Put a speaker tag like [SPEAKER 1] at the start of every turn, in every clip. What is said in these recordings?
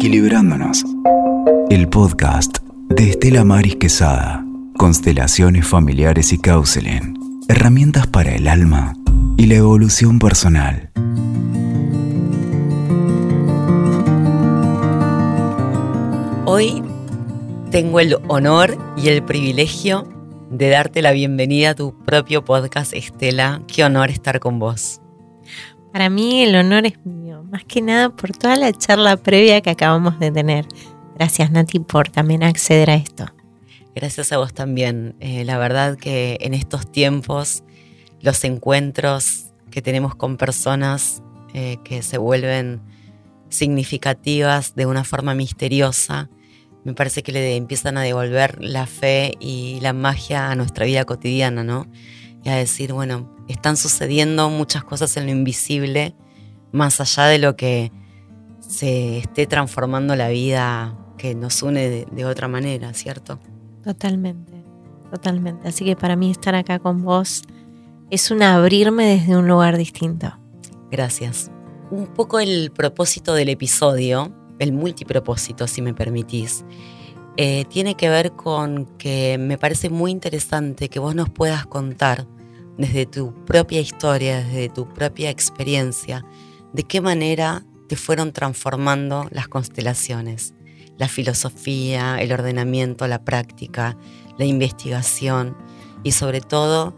[SPEAKER 1] Equilibrándonos. El podcast de Estela Maris Quesada. Constelaciones familiares y counseling. Herramientas para el alma y la evolución personal.
[SPEAKER 2] Hoy tengo el honor y el privilegio de darte la bienvenida a tu propio podcast, Estela. Qué honor estar con vos.
[SPEAKER 3] Para mí el honor es mío, más que nada por toda la charla previa que acabamos de tener. Gracias Nati por también acceder a esto.
[SPEAKER 2] Gracias a vos también. Eh, la verdad que en estos tiempos los encuentros que tenemos con personas eh, que se vuelven significativas de una forma misteriosa, me parece que le empiezan a devolver la fe y la magia a nuestra vida cotidiana, ¿no? Y a decir, bueno, están sucediendo muchas cosas en lo invisible, más allá de lo que se esté transformando la vida que nos une de, otra manera, ¿cierto?
[SPEAKER 3] Totalmente, totalmente. Así que para mí estar acá con vos es un abrirme desde un lugar distinto.
[SPEAKER 2] Gracias. Un poco el propósito del episodio el multipropósito, si me permitís, eh, tiene que ver con que me parece muy interesante que vos nos puedas contar desde tu propia historia, desde tu propia experiencia, de qué manera te fueron transformando las constelaciones, la filosofía, el ordenamiento, la práctica, la investigación y sobre todo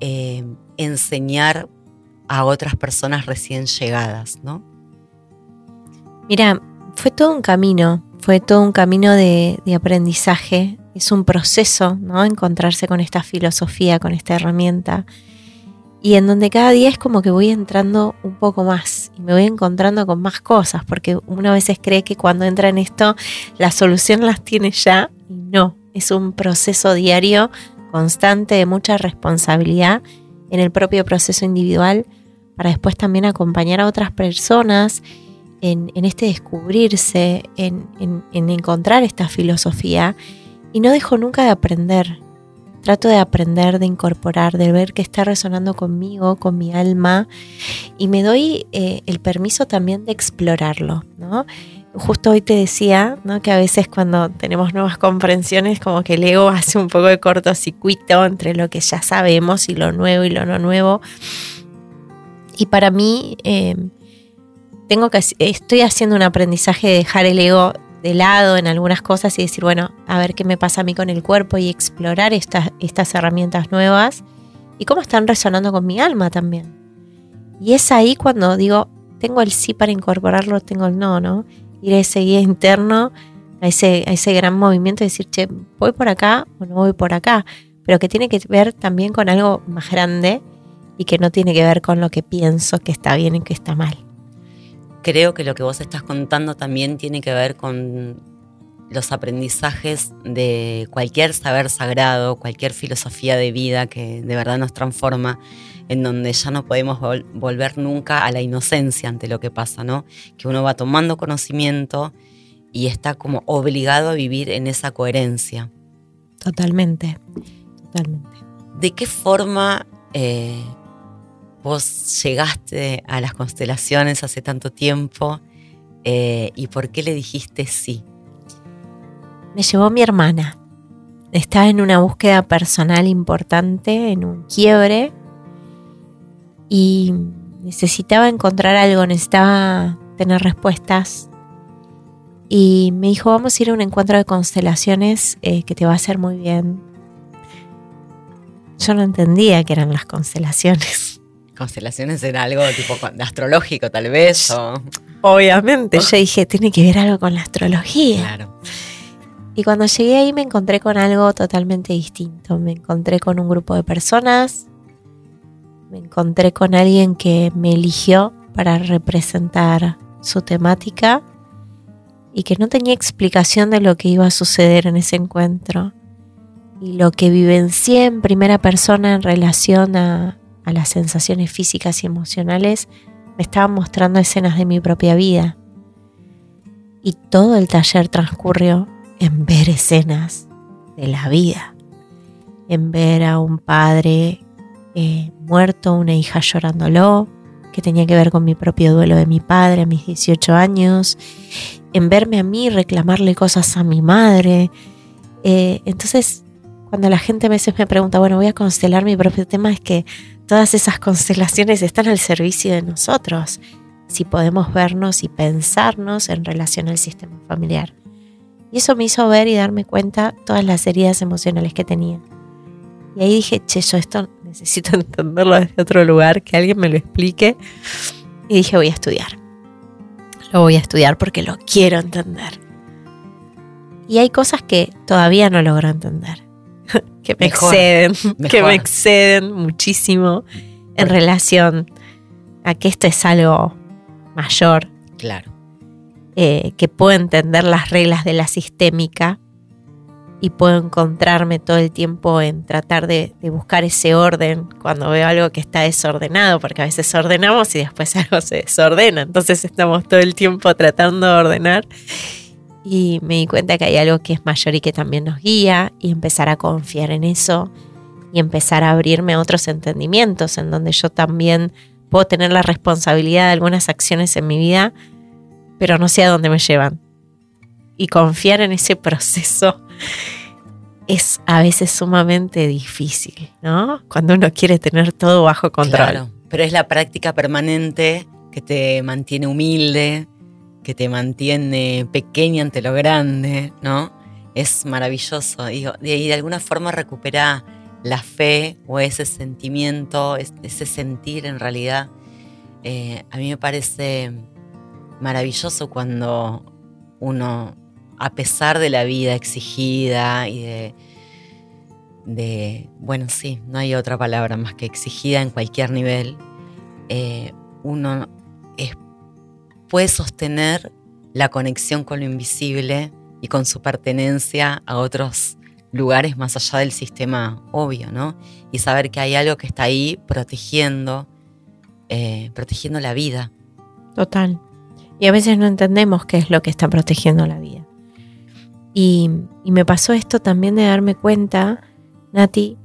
[SPEAKER 2] eh, enseñar a otras personas recién llegadas, ¿no?
[SPEAKER 3] Mira, fue todo un camino, fue todo un camino de, aprendizaje, es un proceso, ¿no? Encontrarse con esta filosofía, con esta herramienta, y en donde cada día es como que voy entrando un poco más y me voy encontrando con más cosas, porque uno a veces cree que cuando entra en esto la solución las tiene ya y no, es un proceso diario constante de mucha responsabilidad en el propio proceso individual para después también acompañar a otras personas en, este descubrirse, en, encontrar esta filosofía y no dejo nunca de aprender. Trato de aprender, de incorporar, de ver qué está resonando conmigo, con mi alma y me doy eh, el permiso también de explorarlo, ¿no? Justo hoy te decía que a veces cuando tenemos nuevas comprensiones como que el ego hace un poco de cortocircuito entre lo que ya sabemos y lo nuevo y lo no nuevo. Y para mí eh, tengo que, estoy haciendo un aprendizaje de dejar el ego de lado en algunas cosas y decir, bueno, a ver qué me pasa a mí con el cuerpo y explorar estas, estas herramientas nuevas y cómo están resonando con mi alma también. Y es ahí cuando digo, tengo el sí para incorporarlo, tengo el no, ¿no? Ir a ese guía interno, a ese, a ese gran movimiento y decir, che, voy por acá o no voy por acá, pero que tiene que ver también con algo más grande y que no tiene que ver con lo que pienso que está bien y que está mal
[SPEAKER 2] creo que lo que vos estás contando también tiene que ver con los aprendizajes de cualquier saber sagrado, cualquier filosofía de vida que de verdad nos transforma, en donde ya no podemos volver nunca a la inocencia ante lo que pasa, ¿no? Que uno va tomando conocimiento y está como obligado a vivir en esa coherencia.
[SPEAKER 3] Totalmente, totalmente.
[SPEAKER 2] ¿De qué forma eh, vos llegaste a las constelaciones hace tanto tiempo eh, y por qué le dijiste sí?
[SPEAKER 3] Me llevó mi hermana. Estaba en una búsqueda personal importante, en un quiebre y necesitaba encontrar algo, necesitaba tener respuestas. Y me dijo, vamos a ir a un encuentro de constelaciones eh, que te va a hacer muy bien. Yo no entendía que eran las constelaciones
[SPEAKER 2] constelaciones era algo tipo astrológico tal vez.
[SPEAKER 3] Obviamente, yo dije, tiene que ver algo con la astrología. Claro. Y cuando llegué ahí me encontré con algo totalmente distinto. Me encontré con un grupo de personas, me encontré con alguien que me eligió para representar su temática y que no tenía explicación de lo que iba a suceder en ese encuentro. Y lo que vivencié en primera persona en relación a, a las sensaciones físicas y emocionales, me estaban mostrando escenas de mi propia vida. Y todo el taller transcurrió en ver escenas de la vida, en ver a un padre eh, muerto, una hija llorándolo, que tenía que ver con mi propio duelo de mi padre a mis 18 años, en verme a mí reclamarle cosas a mi madre. Eh, entonces, cuando la gente a veces me pregunta, bueno, voy a constelar mi propio tema, es que todas esas constelaciones están al servicio de nosotros, si podemos vernos y pensarnos en relación al sistema familiar. Y eso me hizo ver y darme cuenta todas las heridas emocionales que tenía. Y ahí dije, che, yo esto necesito entenderlo desde otro lugar, que alguien me lo explique. Y dije, voy a estudiar. Lo voy a estudiar porque lo quiero entender. Y hay cosas que todavía no logro entender, que me exceden, que me exceden muchísimo en relación a que esto es algo mayor.
[SPEAKER 2] Claro.
[SPEAKER 3] Eh, que puedo entender las reglas de la sistémica y puedo encontrarme todo el tiempo en tratar de, buscar ese orden cuando veo algo que está desordenado, porque a veces ordenamos y después algo se desordena, entonces estamos todo el tiempo tratando de ordenar y me di cuenta que hay algo que es mayor y que también nos guía y empezar a confiar en eso y empezar a abrirme a otros entendimientos en donde yo también puedo tener la responsabilidad de algunas acciones en mi vida, pero no sé a dónde me llevan. Y confiar en ese proceso es a veces sumamente difícil, ¿no? Cuando uno quiere tener todo bajo control. Claro,
[SPEAKER 2] pero es la práctica permanente que te mantiene humilde, que te mantiene pequeña ante lo grande, ¿no? Es maravilloso. Y de, alguna forma recupera la fe o ese sentimiento, ese sentir en realidad. Eh, a mí me parece maravilloso cuando uno a pesar de la vida exigida y de, bueno, sí, no hay otra palabra más que exigida en cualquier nivel, eh, uno puede sostener la conexión con lo invisible y con su pertenencia a otros lugares más allá del sistema obvio, ¿no? Y saber que hay algo que está ahí protegiendo, eh, protegiendo la vida.
[SPEAKER 3] Total. Y a veces no entendemos qué es lo que está protegiendo la vida. Y, me pasó esto también de darme cuenta, Nati,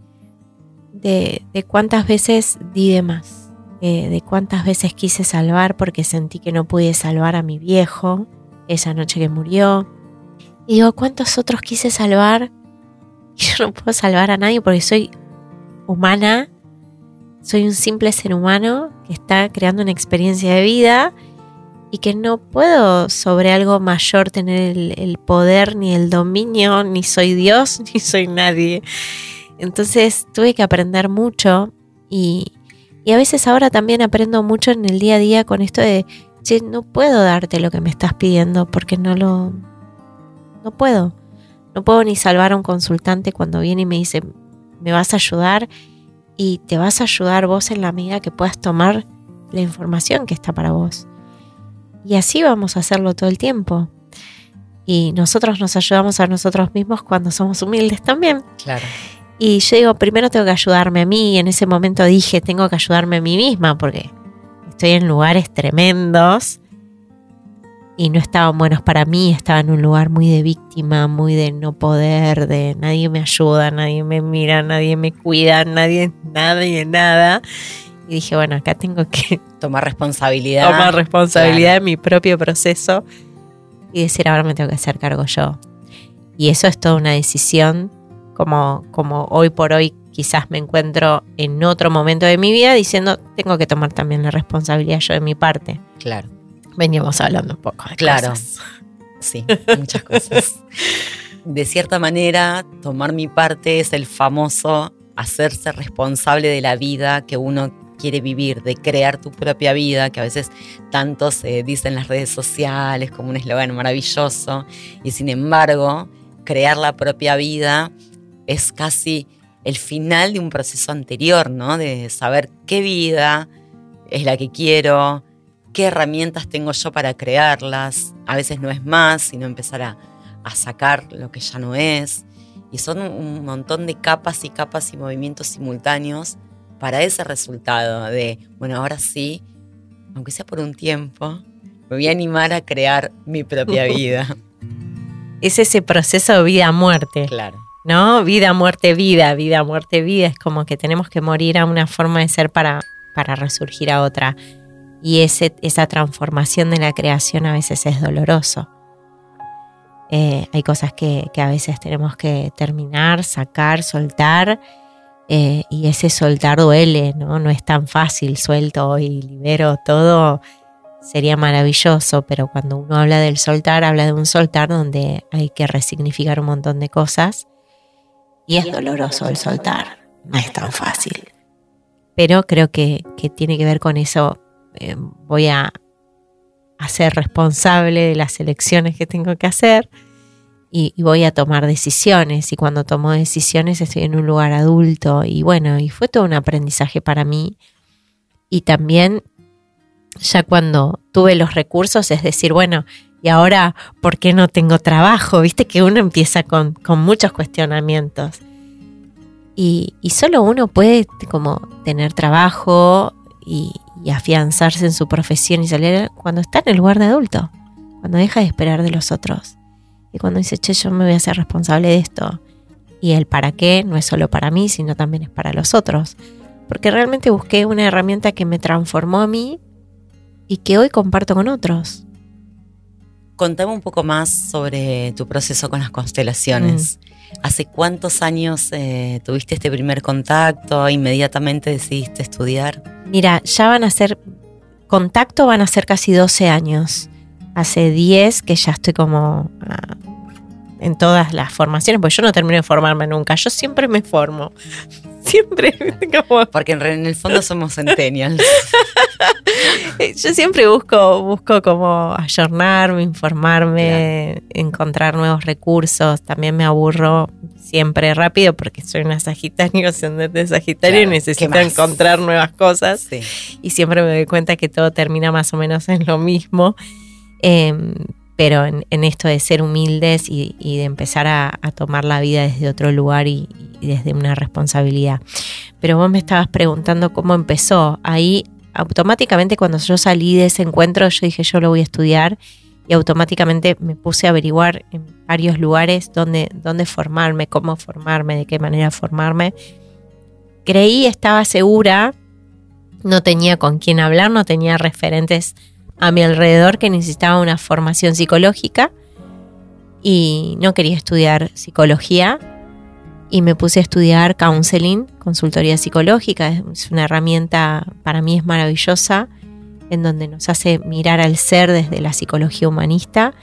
[SPEAKER 3] de, cuántas veces di de más, de cuántas veces quise salvar porque sentí que no pude salvar a mi viejo esa noche que murió. Y digo, ¿cuántos otros quise salvar? Yo no puedo salvar a nadie porque soy humana, soy un simple ser humano que está creando una experiencia de vida y que no puedo sobre algo mayor tener el, poder ni el dominio, ni soy Dios, ni soy nadie. Entonces tuve que aprender mucho y, y, a veces ahora también aprendo mucho en el día a día con esto de, che, no puedo darte lo que me estás pidiendo porque no lo... No puedo. No puedo ni salvar a un consultante cuando viene y me dice, me vas a ayudar y te vas a ayudar vos en la medida que puedas tomar la información que está para vos. Y así vamos a hacerlo todo el tiempo. Y nosotros nos ayudamos a nosotros mismos cuando somos humildes también.
[SPEAKER 2] Claro.
[SPEAKER 3] Y yo digo, primero tengo que ayudarme a mí. Y en ese momento dije, tengo que ayudarme a mí misma porque estoy en lugares tremendos y no estaban buenos para mí. Estaba en un lugar muy de víctima, muy de no poder, de nadie me ayuda, nadie me mira, nadie me cuida, nadie, nadie, nada. Y dije, bueno, acá tengo que
[SPEAKER 2] tomar responsabilidad.
[SPEAKER 3] Tomar responsabilidad de mi propio proceso y decir, ahora me tengo que hacer cargo yo. Y eso es toda una decisión, como, como hoy por hoy quizás me encuentro en otro momento de mi vida diciendo, tengo que tomar también la responsabilidad yo de mi parte.
[SPEAKER 2] Claro.
[SPEAKER 3] Veníamos hablando un poco de
[SPEAKER 2] claro. Sí, muchas cosas. De cierta manera, tomar mi parte es el famoso hacerse responsable de la vida que uno quiere vivir, de crear tu propia vida, que a veces tanto se dice en las redes sociales como un eslogan maravilloso, y sin embargo, crear la propia vida es casi el final de un proceso anterior, ¿no? De saber qué vida es la que quiero, qué herramientas tengo yo para crearlas. A veces no es más, sino empezar a, a sacar lo que ya no es. Y son un montón de capas y capas y movimientos simultáneos para ese resultado de, bueno, ahora sí, aunque sea por un tiempo, me voy a animar a crear mi propia vida.
[SPEAKER 3] es ese proceso de vida-muerte.
[SPEAKER 2] Claro.
[SPEAKER 3] ¿No? Vida, muerte, vida, vida, muerte, vida. Es como que tenemos que morir a una forma de ser para, para resurgir a otra. y esa transformación de la creación a veces es doloroso. Eh, hay cosas que, a veces tenemos que terminar, sacar, soltar, eh, y ese soltar duele, ¿no? No es tan fácil, suelto y libero todo, sería maravilloso, pero cuando uno habla del soltar, habla de un soltar donde hay que resignificar un montón de cosas, y es doloroso el soltar, no es tan fácil. Pero creo que, que tiene que ver con eso, eh, voy a ser responsable de las elecciones que tengo que hacer y, voy a tomar decisiones y cuando tomo decisiones estoy en un lugar adulto y bueno, y fue todo un aprendizaje para mí y también ya cuando tuve los recursos, es decir, bueno, y ahora, ¿por qué no tengo trabajo? Viste que uno empieza con, muchos cuestionamientos. Y, y, solo uno puede como tener trabajo y, y afianzarse en su profesión y salir cuando está en el lugar de adulto, cuando deja de esperar de los otros. Y cuando dice, che, yo me voy a ser responsable de esto. Y el para qué no es solo para mí, sino también es para los otros. Porque realmente busqué una herramienta que me transformó a mí y que hoy comparto con otros.
[SPEAKER 2] Contame un poco más sobre tu proceso con las constelaciones. Mm. ¿Hace cuántos años eh, tuviste este primer contacto? ¿Inmediatamente decidiste estudiar?
[SPEAKER 3] Mira, ya van a ser, contacto van a ser casi 12 años. Hace 10 que ya estoy como ah, en todas las formaciones, porque yo no termino de formarme nunca, yo siempre me formo. Siempre.
[SPEAKER 2] Porque en, el fondo somos centennials.
[SPEAKER 3] yo siempre busco, busco como ayornarme, informarme, encontrar nuevos recursos. También me aburro siempre rápido porque soy una Sagitario, de Sagitario y necesito encontrar nuevas cosas. Y siempre me doy cuenta que todo termina más o menos en lo mismo. Em, pero en, esto de ser humildes y, de empezar a, tomar la vida desde otro lugar y, desde una responsabilidad. Pero vos me estabas preguntando cómo empezó. Ahí automáticamente cuando yo salí de ese encuentro yo dije yo lo voy a estudiar y automáticamente me puse a averiguar en varios lugares dónde, dónde formarme, cómo formarme, de qué manera formarme. Creí, estaba segura, no tenía con quién hablar, no tenía referentes a mi alrededor que necesitaba una formación psicológica y no quería estudiar psicología y me puse a estudiar counseling, consultoría psicológica. Es una herramienta, para mí es maravillosa, en donde nos hace mirar al ser desde la psicología humanista,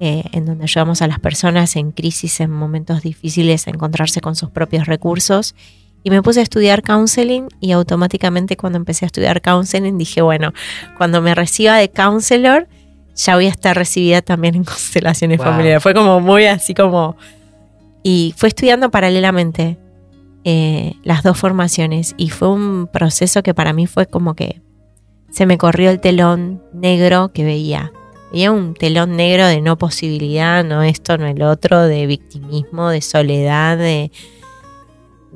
[SPEAKER 3] eh, en donde ayudamos a las personas en crisis, en momentos difíciles, a encontrarse con sus propios recursos y me puse a estudiar counseling y automáticamente cuando empecé a estudiar counseling dije, bueno, cuando me reciba de counselor, ya voy a estar recibida también en constelaciones familiares. Fue como muy así como... Y fue estudiando paralelamente eh, las dos formaciones y fue un proceso que para mí fue como que se me corrió el telón negro que veía. Veía un telón negro de no posibilidad, no esto, no el otro, de victimismo, de soledad, de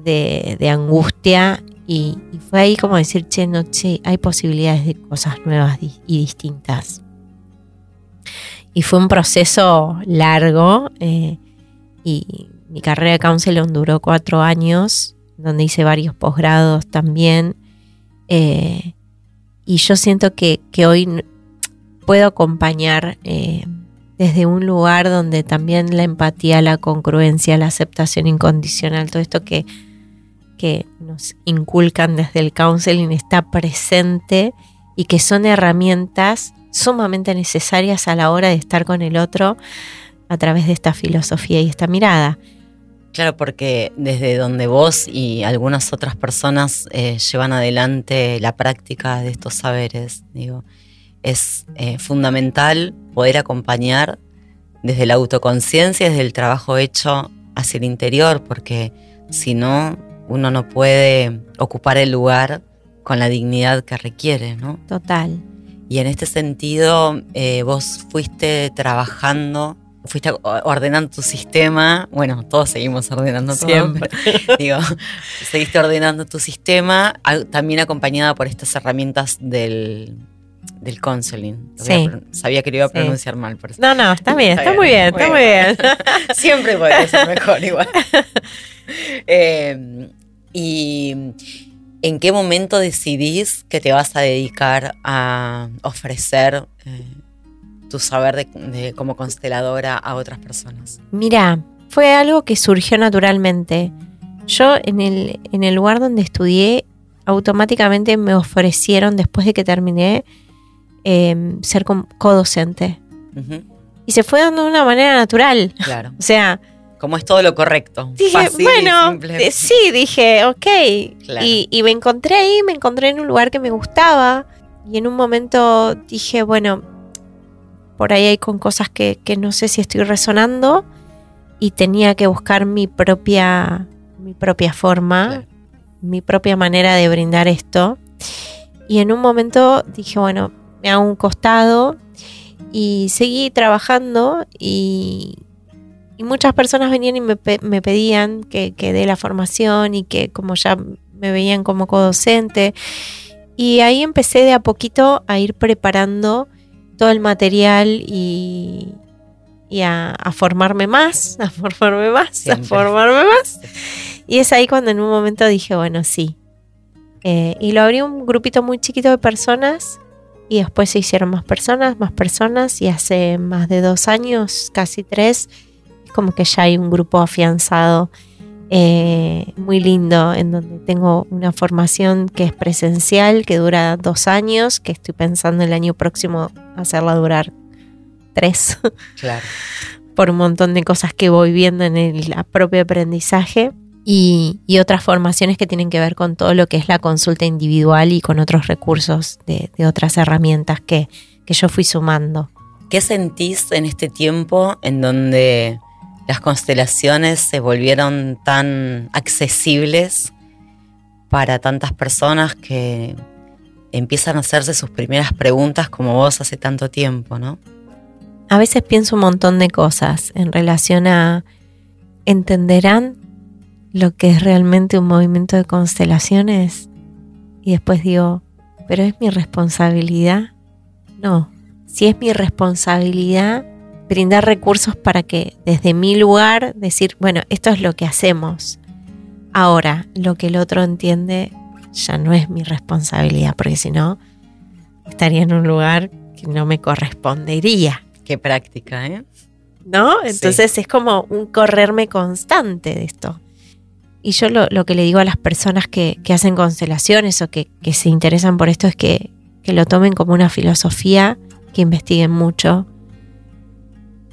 [SPEAKER 3] de, angustia y, fue ahí como decir, che, no, che, hay posibilidades de cosas nuevas y distintas. Y fue un proceso largo eh, y mi carrera de counseling duró cuatro años, donde hice varios posgrados también. Eh, y yo siento que, hoy puedo acompañar eh, desde un lugar donde también la empatía, la congruencia, la aceptación incondicional, todo esto que que nos inculcan desde el counseling está presente y que son herramientas sumamente necesarias a la hora de estar con el otro a través de esta filosofía y esta mirada.
[SPEAKER 2] Claro, porque desde donde vos y algunas otras personas eh, llevan adelante la práctica de estos saberes, digo, es eh, fundamental poder acompañar desde la autoconciencia, desde el trabajo hecho hacia el interior, porque si no, uno no puede ocupar el lugar con la dignidad que requiere, ¿no?
[SPEAKER 3] Total.
[SPEAKER 2] Y en este sentido, eh, vos fuiste trabajando, fuiste ordenando tu sistema, bueno, todos seguimos ordenando
[SPEAKER 3] siempre,
[SPEAKER 2] digo, seguiste ordenando tu sistema, también acompañada por estas herramientas del, del counseling.
[SPEAKER 3] Sí.
[SPEAKER 2] Sabía que lo iba a pronunciar mal. Por
[SPEAKER 3] eso. No, no, está bien, está, muy bien, está muy bien.
[SPEAKER 2] Siempre puede ser mejor igual. Eh, y ¿En qué momento decidís que te vas a dedicar a ofrecer eh, tu saber de, como consteladora a otras personas?
[SPEAKER 3] Mira, fue algo que surgió naturalmente. Yo en el, en el lugar donde estudié, automáticamente me ofrecieron, después de que terminé, em, ser co-docente. Y se fue dando de una manera natural.
[SPEAKER 2] Claro.
[SPEAKER 3] O sea,
[SPEAKER 2] como es todo lo correcto.
[SPEAKER 3] Dije, bueno, eh, sí, dije, ok. Y, me encontré ahí, me encontré en un lugar que me gustaba. Y en un momento dije, bueno, por ahí hay con cosas que, no sé si estoy resonando. Y tenía que buscar mi propia, mi propia forma, mi propia manera de brindar esto. Y en un momento dije, bueno, me hago un costado y seguí trabajando y, y muchas personas venían y me, pedían que, que dé la formación y que como ya me veían como codocente. Y ahí empecé de a poquito a ir preparando todo el material y, a, formarme más, a formarme más, a formarme más. Y es ahí cuando en un momento dije, bueno, sí. Eh, y lo abrí un grupito muy chiquito de personas y después se hicieron más personas, más personas y hace más de dos años, casi tres, como que ya hay un grupo afianzado eh, muy lindo en donde tengo una formación que es presencial, que dura dos años, que estoy pensando el año próximo hacerla durar tres.
[SPEAKER 2] Claro.
[SPEAKER 3] por un montón de cosas que voy viendo en el propio aprendizaje. Y, otras formaciones que tienen que ver con todo lo que es la consulta individual y con otros recursos de, otras herramientas que, que yo fui sumando.
[SPEAKER 2] ¿Qué sentís en este tiempo en donde las constelaciones se volvieron tan accesibles para tantas personas que empiezan a hacerse sus primeras preguntas como vos hace tanto tiempo, ¿no?
[SPEAKER 3] A veces pienso un montón de cosas en relación a entenderán lo que es realmente un movimiento de constelaciones y después digo, pero es mi responsabilidad. No, si es mi responsabilidad, brindar recursos para que desde mi lugar decir, bueno, esto es lo que hacemos. Ahora, lo que el otro entiende ya no es mi responsabilidad, porque si no, estaría en un lugar que no me correspondería.
[SPEAKER 2] Qué práctica, ¿eh?
[SPEAKER 3] ¿No? Entonces es como un correrme constante de esto. Y yo lo, que le digo a las personas que, hacen constelaciones o que, se interesan por esto es que, que lo tomen como una filosofía, que investiguen mucho,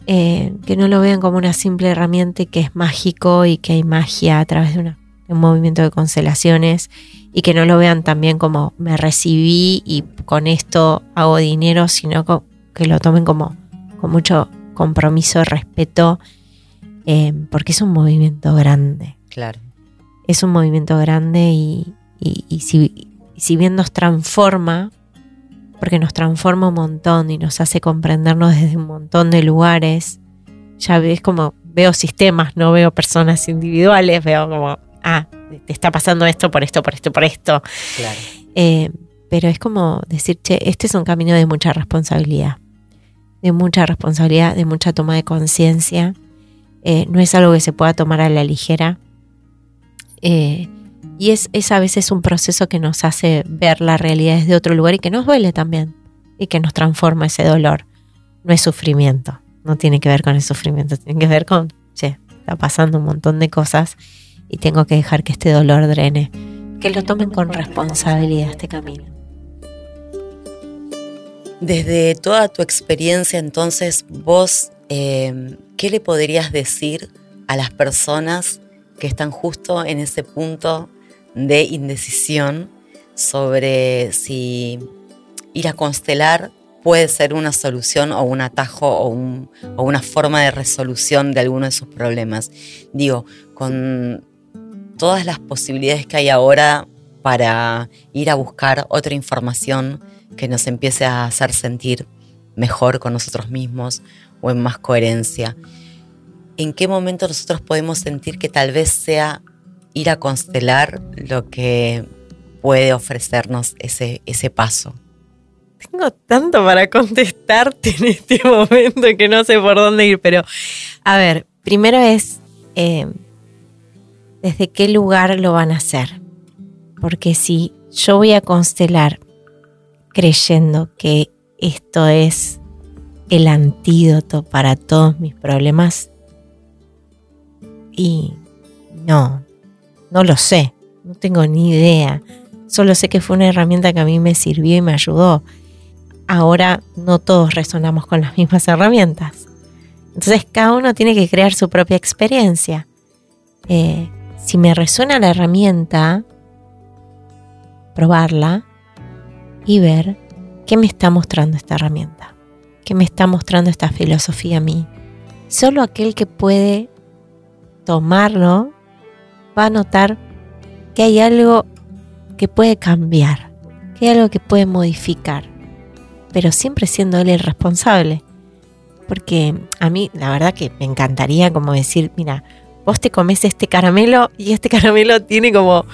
[SPEAKER 3] eh, que no lo vean como una simple herramienta y que es mágico y que hay magia a través de, un movimiento de constelaciones y que no lo vean también como me recibí y con esto hago dinero, sino que lo tomen como con mucho compromiso, respeto, eh, porque es un movimiento grande.
[SPEAKER 2] Claro.
[SPEAKER 3] Es un movimiento grande y, si, si bien nos transforma, porque nos transforma un montón y nos hace comprendernos desde un montón de lugares. Ya ves como veo sistemas, no veo personas individuales, veo como, ah, te está pasando esto por esto, por esto, por esto.
[SPEAKER 2] Claro.
[SPEAKER 3] Eh, pero es como decir, che, este es un camino de mucha responsabilidad, de mucha responsabilidad, de mucha toma de conciencia. Eh, no es algo que se pueda tomar a la ligera. Eh, y es, a veces un proceso que nos hace ver la realidad desde otro lugar y que nos duele también y que nos transforma ese dolor. No es sufrimiento, no tiene que ver con el sufrimiento, tiene que ver con, che, está pasando un montón de cosas y tengo que dejar que este dolor drene. Que lo tomen con responsabilidad este camino.
[SPEAKER 2] Desde toda tu experiencia, entonces, vos, eh, ¿qué le podrías decir a las personas que están justo en ese punto de indecisión sobre si ir a constelar puede ser una solución o un atajo o, una forma de resolución de alguno de sus problemas. Digo, con todas las posibilidades que hay ahora para ir a buscar otra información que nos empiece a hacer sentir mejor con nosotros mismos o en más coherencia. ¿En qué momento nosotros podemos sentir que tal vez sea ir a constelar lo que puede ofrecernos ese, ese paso.
[SPEAKER 3] Tengo tanto para contestarte en este momento que no sé por dónde ir, pero a ver, primero es eh, desde qué lugar lo van a hacer. Porque si yo voy a constelar creyendo que esto es el antídoto para todos mis problemas, y no, no lo sé, no tengo ni idea. Solo sé que fue una herramienta que a mí me sirvió y me ayudó. Ahora no todos resonamos con las mismas herramientas. Entonces cada uno tiene que crear su propia experiencia. Eh, si me resuena la herramienta, probarla y ver qué me está mostrando esta herramienta, qué me está mostrando esta filosofía a mí. Solo aquel que puede tomarlo va a notar que hay algo que puede cambiar, que hay algo que puede modificar, pero siempre siendo él el responsable. Porque a mí la verdad que me encantaría como decir, mira, vos te comes este caramelo y este caramelo tiene como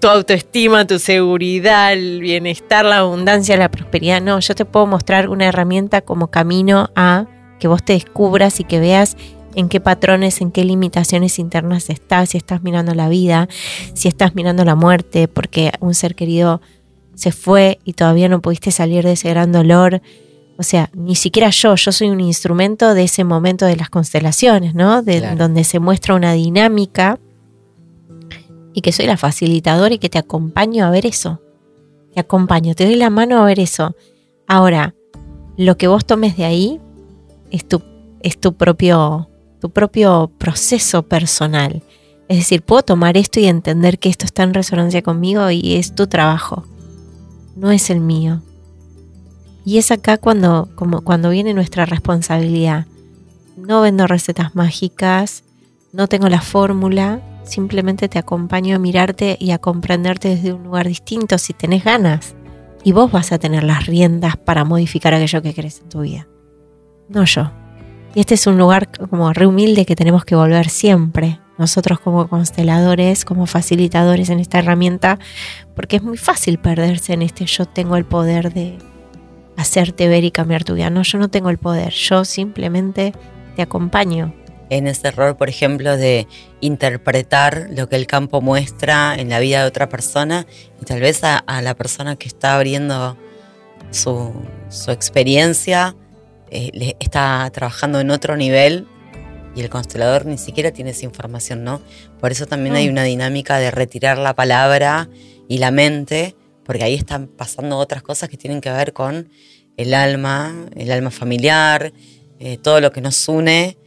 [SPEAKER 3] tu autoestima, tu seguridad, el bienestar, la abundancia, la prosperidad. No, yo te puedo mostrar una herramienta como camino a que vos te descubras y que veas en qué patrones, en qué limitaciones internas estás, si estás mirando la vida, si estás mirando la muerte, porque un ser querido se fue y todavía no pudiste salir de ese gran dolor. O sea, ni siquiera yo, yo soy un instrumento de ese momento de las constelaciones, ¿no? De donde se muestra una dinámica y que soy la facilitadora y que te acompaño a ver eso. Te acompaño, te doy la mano a ver eso. Ahora, lo que vos tomes de ahí es tu, es tu propio tu propio proceso personal. Es decir, puedo tomar esto y entender que esto está en resonancia conmigo y es tu trabajo, no es el mío. Y es acá cuando, como, cuando viene nuestra responsabilidad. No vendo recetas mágicas, no tengo la fórmula, simplemente te acompaño a mirarte y a comprenderte desde un lugar distinto si tenés ganas. Y vos vas a tener las riendas para modificar aquello que crees en tu vida. No yo. Este es un lugar como re humilde que tenemos que volver siempre. Nosotros como consteladores, como facilitadores en esta herramienta, porque es muy fácil perderse en este yo tengo el poder de hacerte ver y cambiar tu vida. No, yo no tengo el poder, yo simplemente te acompaño.
[SPEAKER 2] En ese error, por ejemplo, de interpretar lo que el campo muestra en la vida de otra persona y tal vez a, la persona que está abriendo su experiencia eh, está trabajando en otro nivel y el constelador ni siquiera tiene esa información, ¿no? Por eso también hay mm. una dinámica de retirar la palabra y la mente, porque ahí están pasando otras cosas que tienen que ver con el alma, el alma familiar, eh, todo lo que nos une,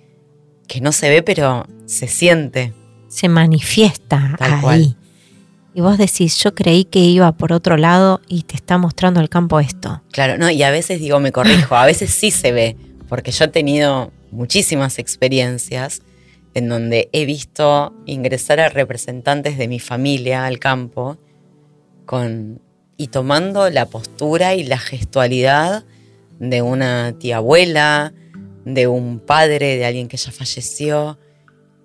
[SPEAKER 2] que no se ve, pero se siente.
[SPEAKER 3] Se manifiesta ahí y vos decís, yo creí que iba por otro lado y te está mostrando el campo esto.
[SPEAKER 2] Claro, no, y a veces digo, me corrijo, a veces sí se ve, porque yo he tenido muchísimas experiencias en donde he visto ingresar a representantes de mi familia al campo con, y tomando la postura y la gestualidad de una tía abuela, de un padre, de alguien que ya falleció,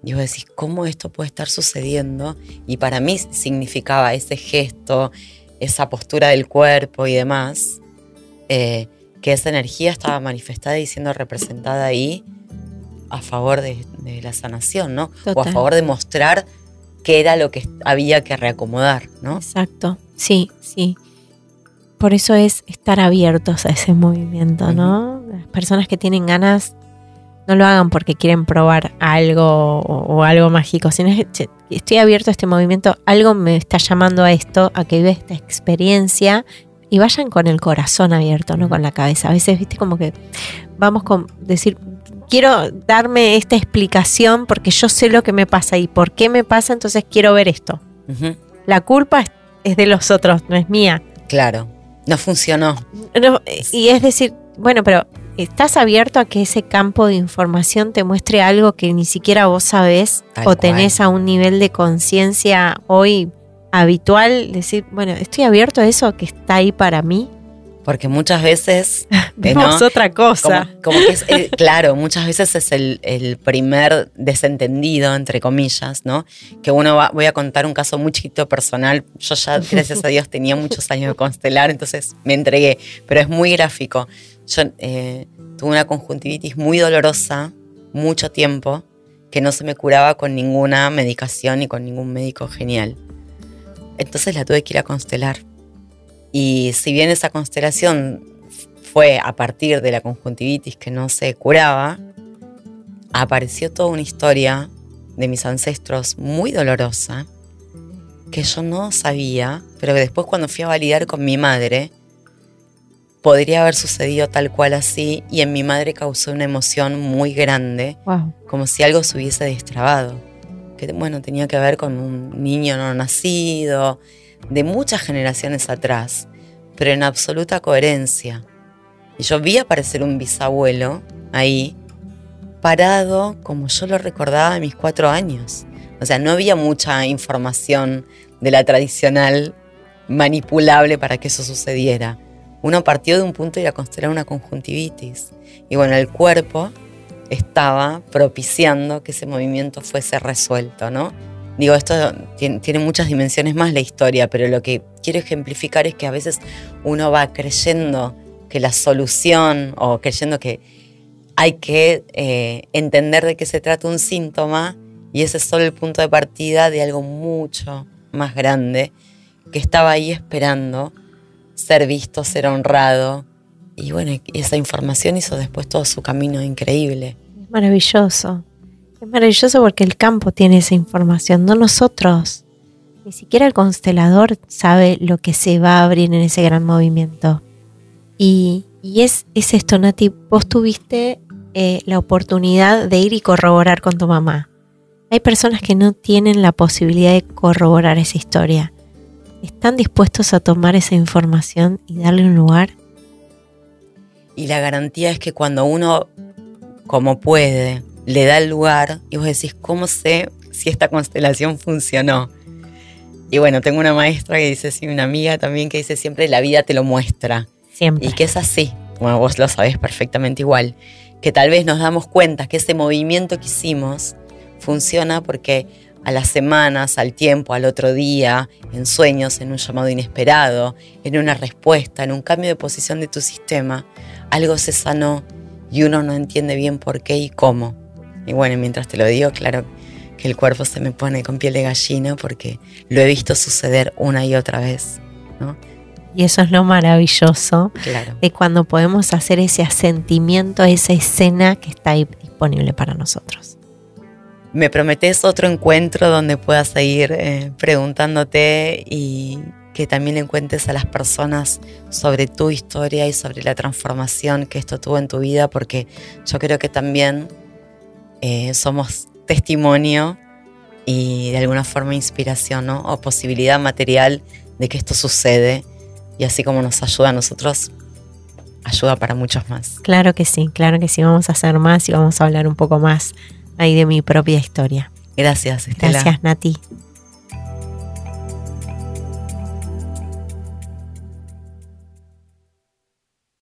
[SPEAKER 2] y vos decís, ¿cómo esto puede estar sucediendo? Y para mí significaba ese gesto, esa postura del cuerpo y demás, eh, que esa energía estaba manifestada y siendo representada ahí a favor de, la sanación, ¿no? O a favor de mostrar qué era lo que había que reacomodar, ¿no?
[SPEAKER 3] Exacto, sí, sí. Por eso es estar abiertos a ese movimiento, ¿no? Las personas que tienen ganas no lo hagan porque quieren probar algo o, algo mágico, sino que estoy abierto a este movimiento, algo me está llamando a esto, a que viva esta experiencia y vayan con el corazón abierto, no con la cabeza. A veces, viste, como que vamos con decir, quiero darme esta explicación porque yo sé lo que me pasa y por qué me pasa, entonces quiero ver esto. La culpa es, de los otros, no es mía.
[SPEAKER 2] Claro, no funcionó.
[SPEAKER 3] y es decir, bueno, pero ¿Estás abierto a que ese campo de información te muestre algo que ni siquiera vos sabés o tenés a un nivel de conciencia hoy habitual? Decir, bueno, estoy abierto a eso que está ahí para mí.
[SPEAKER 2] Porque muchas veces...
[SPEAKER 3] Vemos otra cosa.
[SPEAKER 2] Como, que es, claro, muchas veces es el, primer desentendido, entre comillas, ¿no? Que uno va, voy a contar un caso muy chiquito personal. Yo ya, gracias a Dios, tenía muchos años de constelar, entonces me entregué, pero es muy gráfico. Yo eh, tuve una conjuntivitis muy dolorosa, mucho tiempo, que no se me curaba con ninguna medicación ni con ningún médico genial. Entonces la tuve que ir a constelar. Y si bien esa constelación fue a partir de la conjuntivitis que no se curaba, apareció toda una historia de mis ancestros muy dolorosa que yo no sabía, pero que después cuando fui a validar con mi madre, podría haber sucedido tal cual así y en mi madre causó una emoción muy grande, como si algo se hubiese destrabado. Que bueno, tenía que ver con un niño no nacido, de muchas generaciones atrás, pero en absoluta coherencia. Y yo vi aparecer un bisabuelo ahí, parado como yo lo recordaba de mis cuatro años. O sea, no había mucha información de la tradicional manipulable para que eso sucediera. Uno partió de un punto y a constelar una conjuntivitis. Y bueno, el cuerpo estaba propiciando que ese movimiento fuese resuelto, ¿no? Digo, esto tiene, muchas dimensiones más la historia, pero lo que quiero ejemplificar es que a veces uno va creyendo que la solución o creyendo que hay que eh, entender de qué se trata un síntoma y ese es solo el punto de partida de algo mucho más grande que estaba ahí esperando ser visto, ser honrado. Y bueno, esa información hizo después todo su camino increíble.
[SPEAKER 3] Maravilloso. Es maravilloso porque el campo tiene esa información, no nosotros. Ni siquiera el constelador sabe lo que se va a abrir en ese gran movimiento. Y, es, es, esto, Nati, vos tuviste eh, la oportunidad de ir y corroborar con tu mamá. Hay personas que no tienen la posibilidad de corroborar esa historia. ¿Están dispuestos a tomar esa información y darle un lugar?
[SPEAKER 2] Y la garantía es que cuando uno, como puede, le da el lugar y vos decís, ¿cómo sé si esta constelación funcionó? Y bueno, tengo una maestra que dice, sí, una amiga también que dice siempre, la vida te lo muestra.
[SPEAKER 3] Siempre.
[SPEAKER 2] Y que es así, bueno, vos lo sabés perfectamente igual, que tal vez nos damos cuenta que ese movimiento que hicimos funciona porque a las semanas, al tiempo, al otro día, en sueños, en un llamado inesperado, en una respuesta, en un cambio de posición de tu sistema, algo se sanó y uno no entiende bien por qué y cómo. Y bueno, mientras te lo digo, claro que el cuerpo se me pone con piel de gallina porque lo he visto suceder una y otra vez, ¿no?
[SPEAKER 3] Y eso es lo maravilloso de cuando podemos hacer ese asentimiento a esa escena que está ahí disponible para nosotros.
[SPEAKER 2] Me prometes otro encuentro donde puedas seguir eh, preguntándote y que también le cuentes a las personas sobre tu historia y sobre la transformación que esto tuvo en tu vida, porque yo creo que también eh, somos testimonio y de alguna forma inspiración o posibilidad material de que esto sucede y así como nos ayuda a nosotros, ayuda para muchos más.
[SPEAKER 3] Claro que sí, claro que sí, vamos a hacer más y vamos a hablar un poco más ahí de mi propia historia.
[SPEAKER 2] Gracias,
[SPEAKER 3] Estela. Gracias, Nati.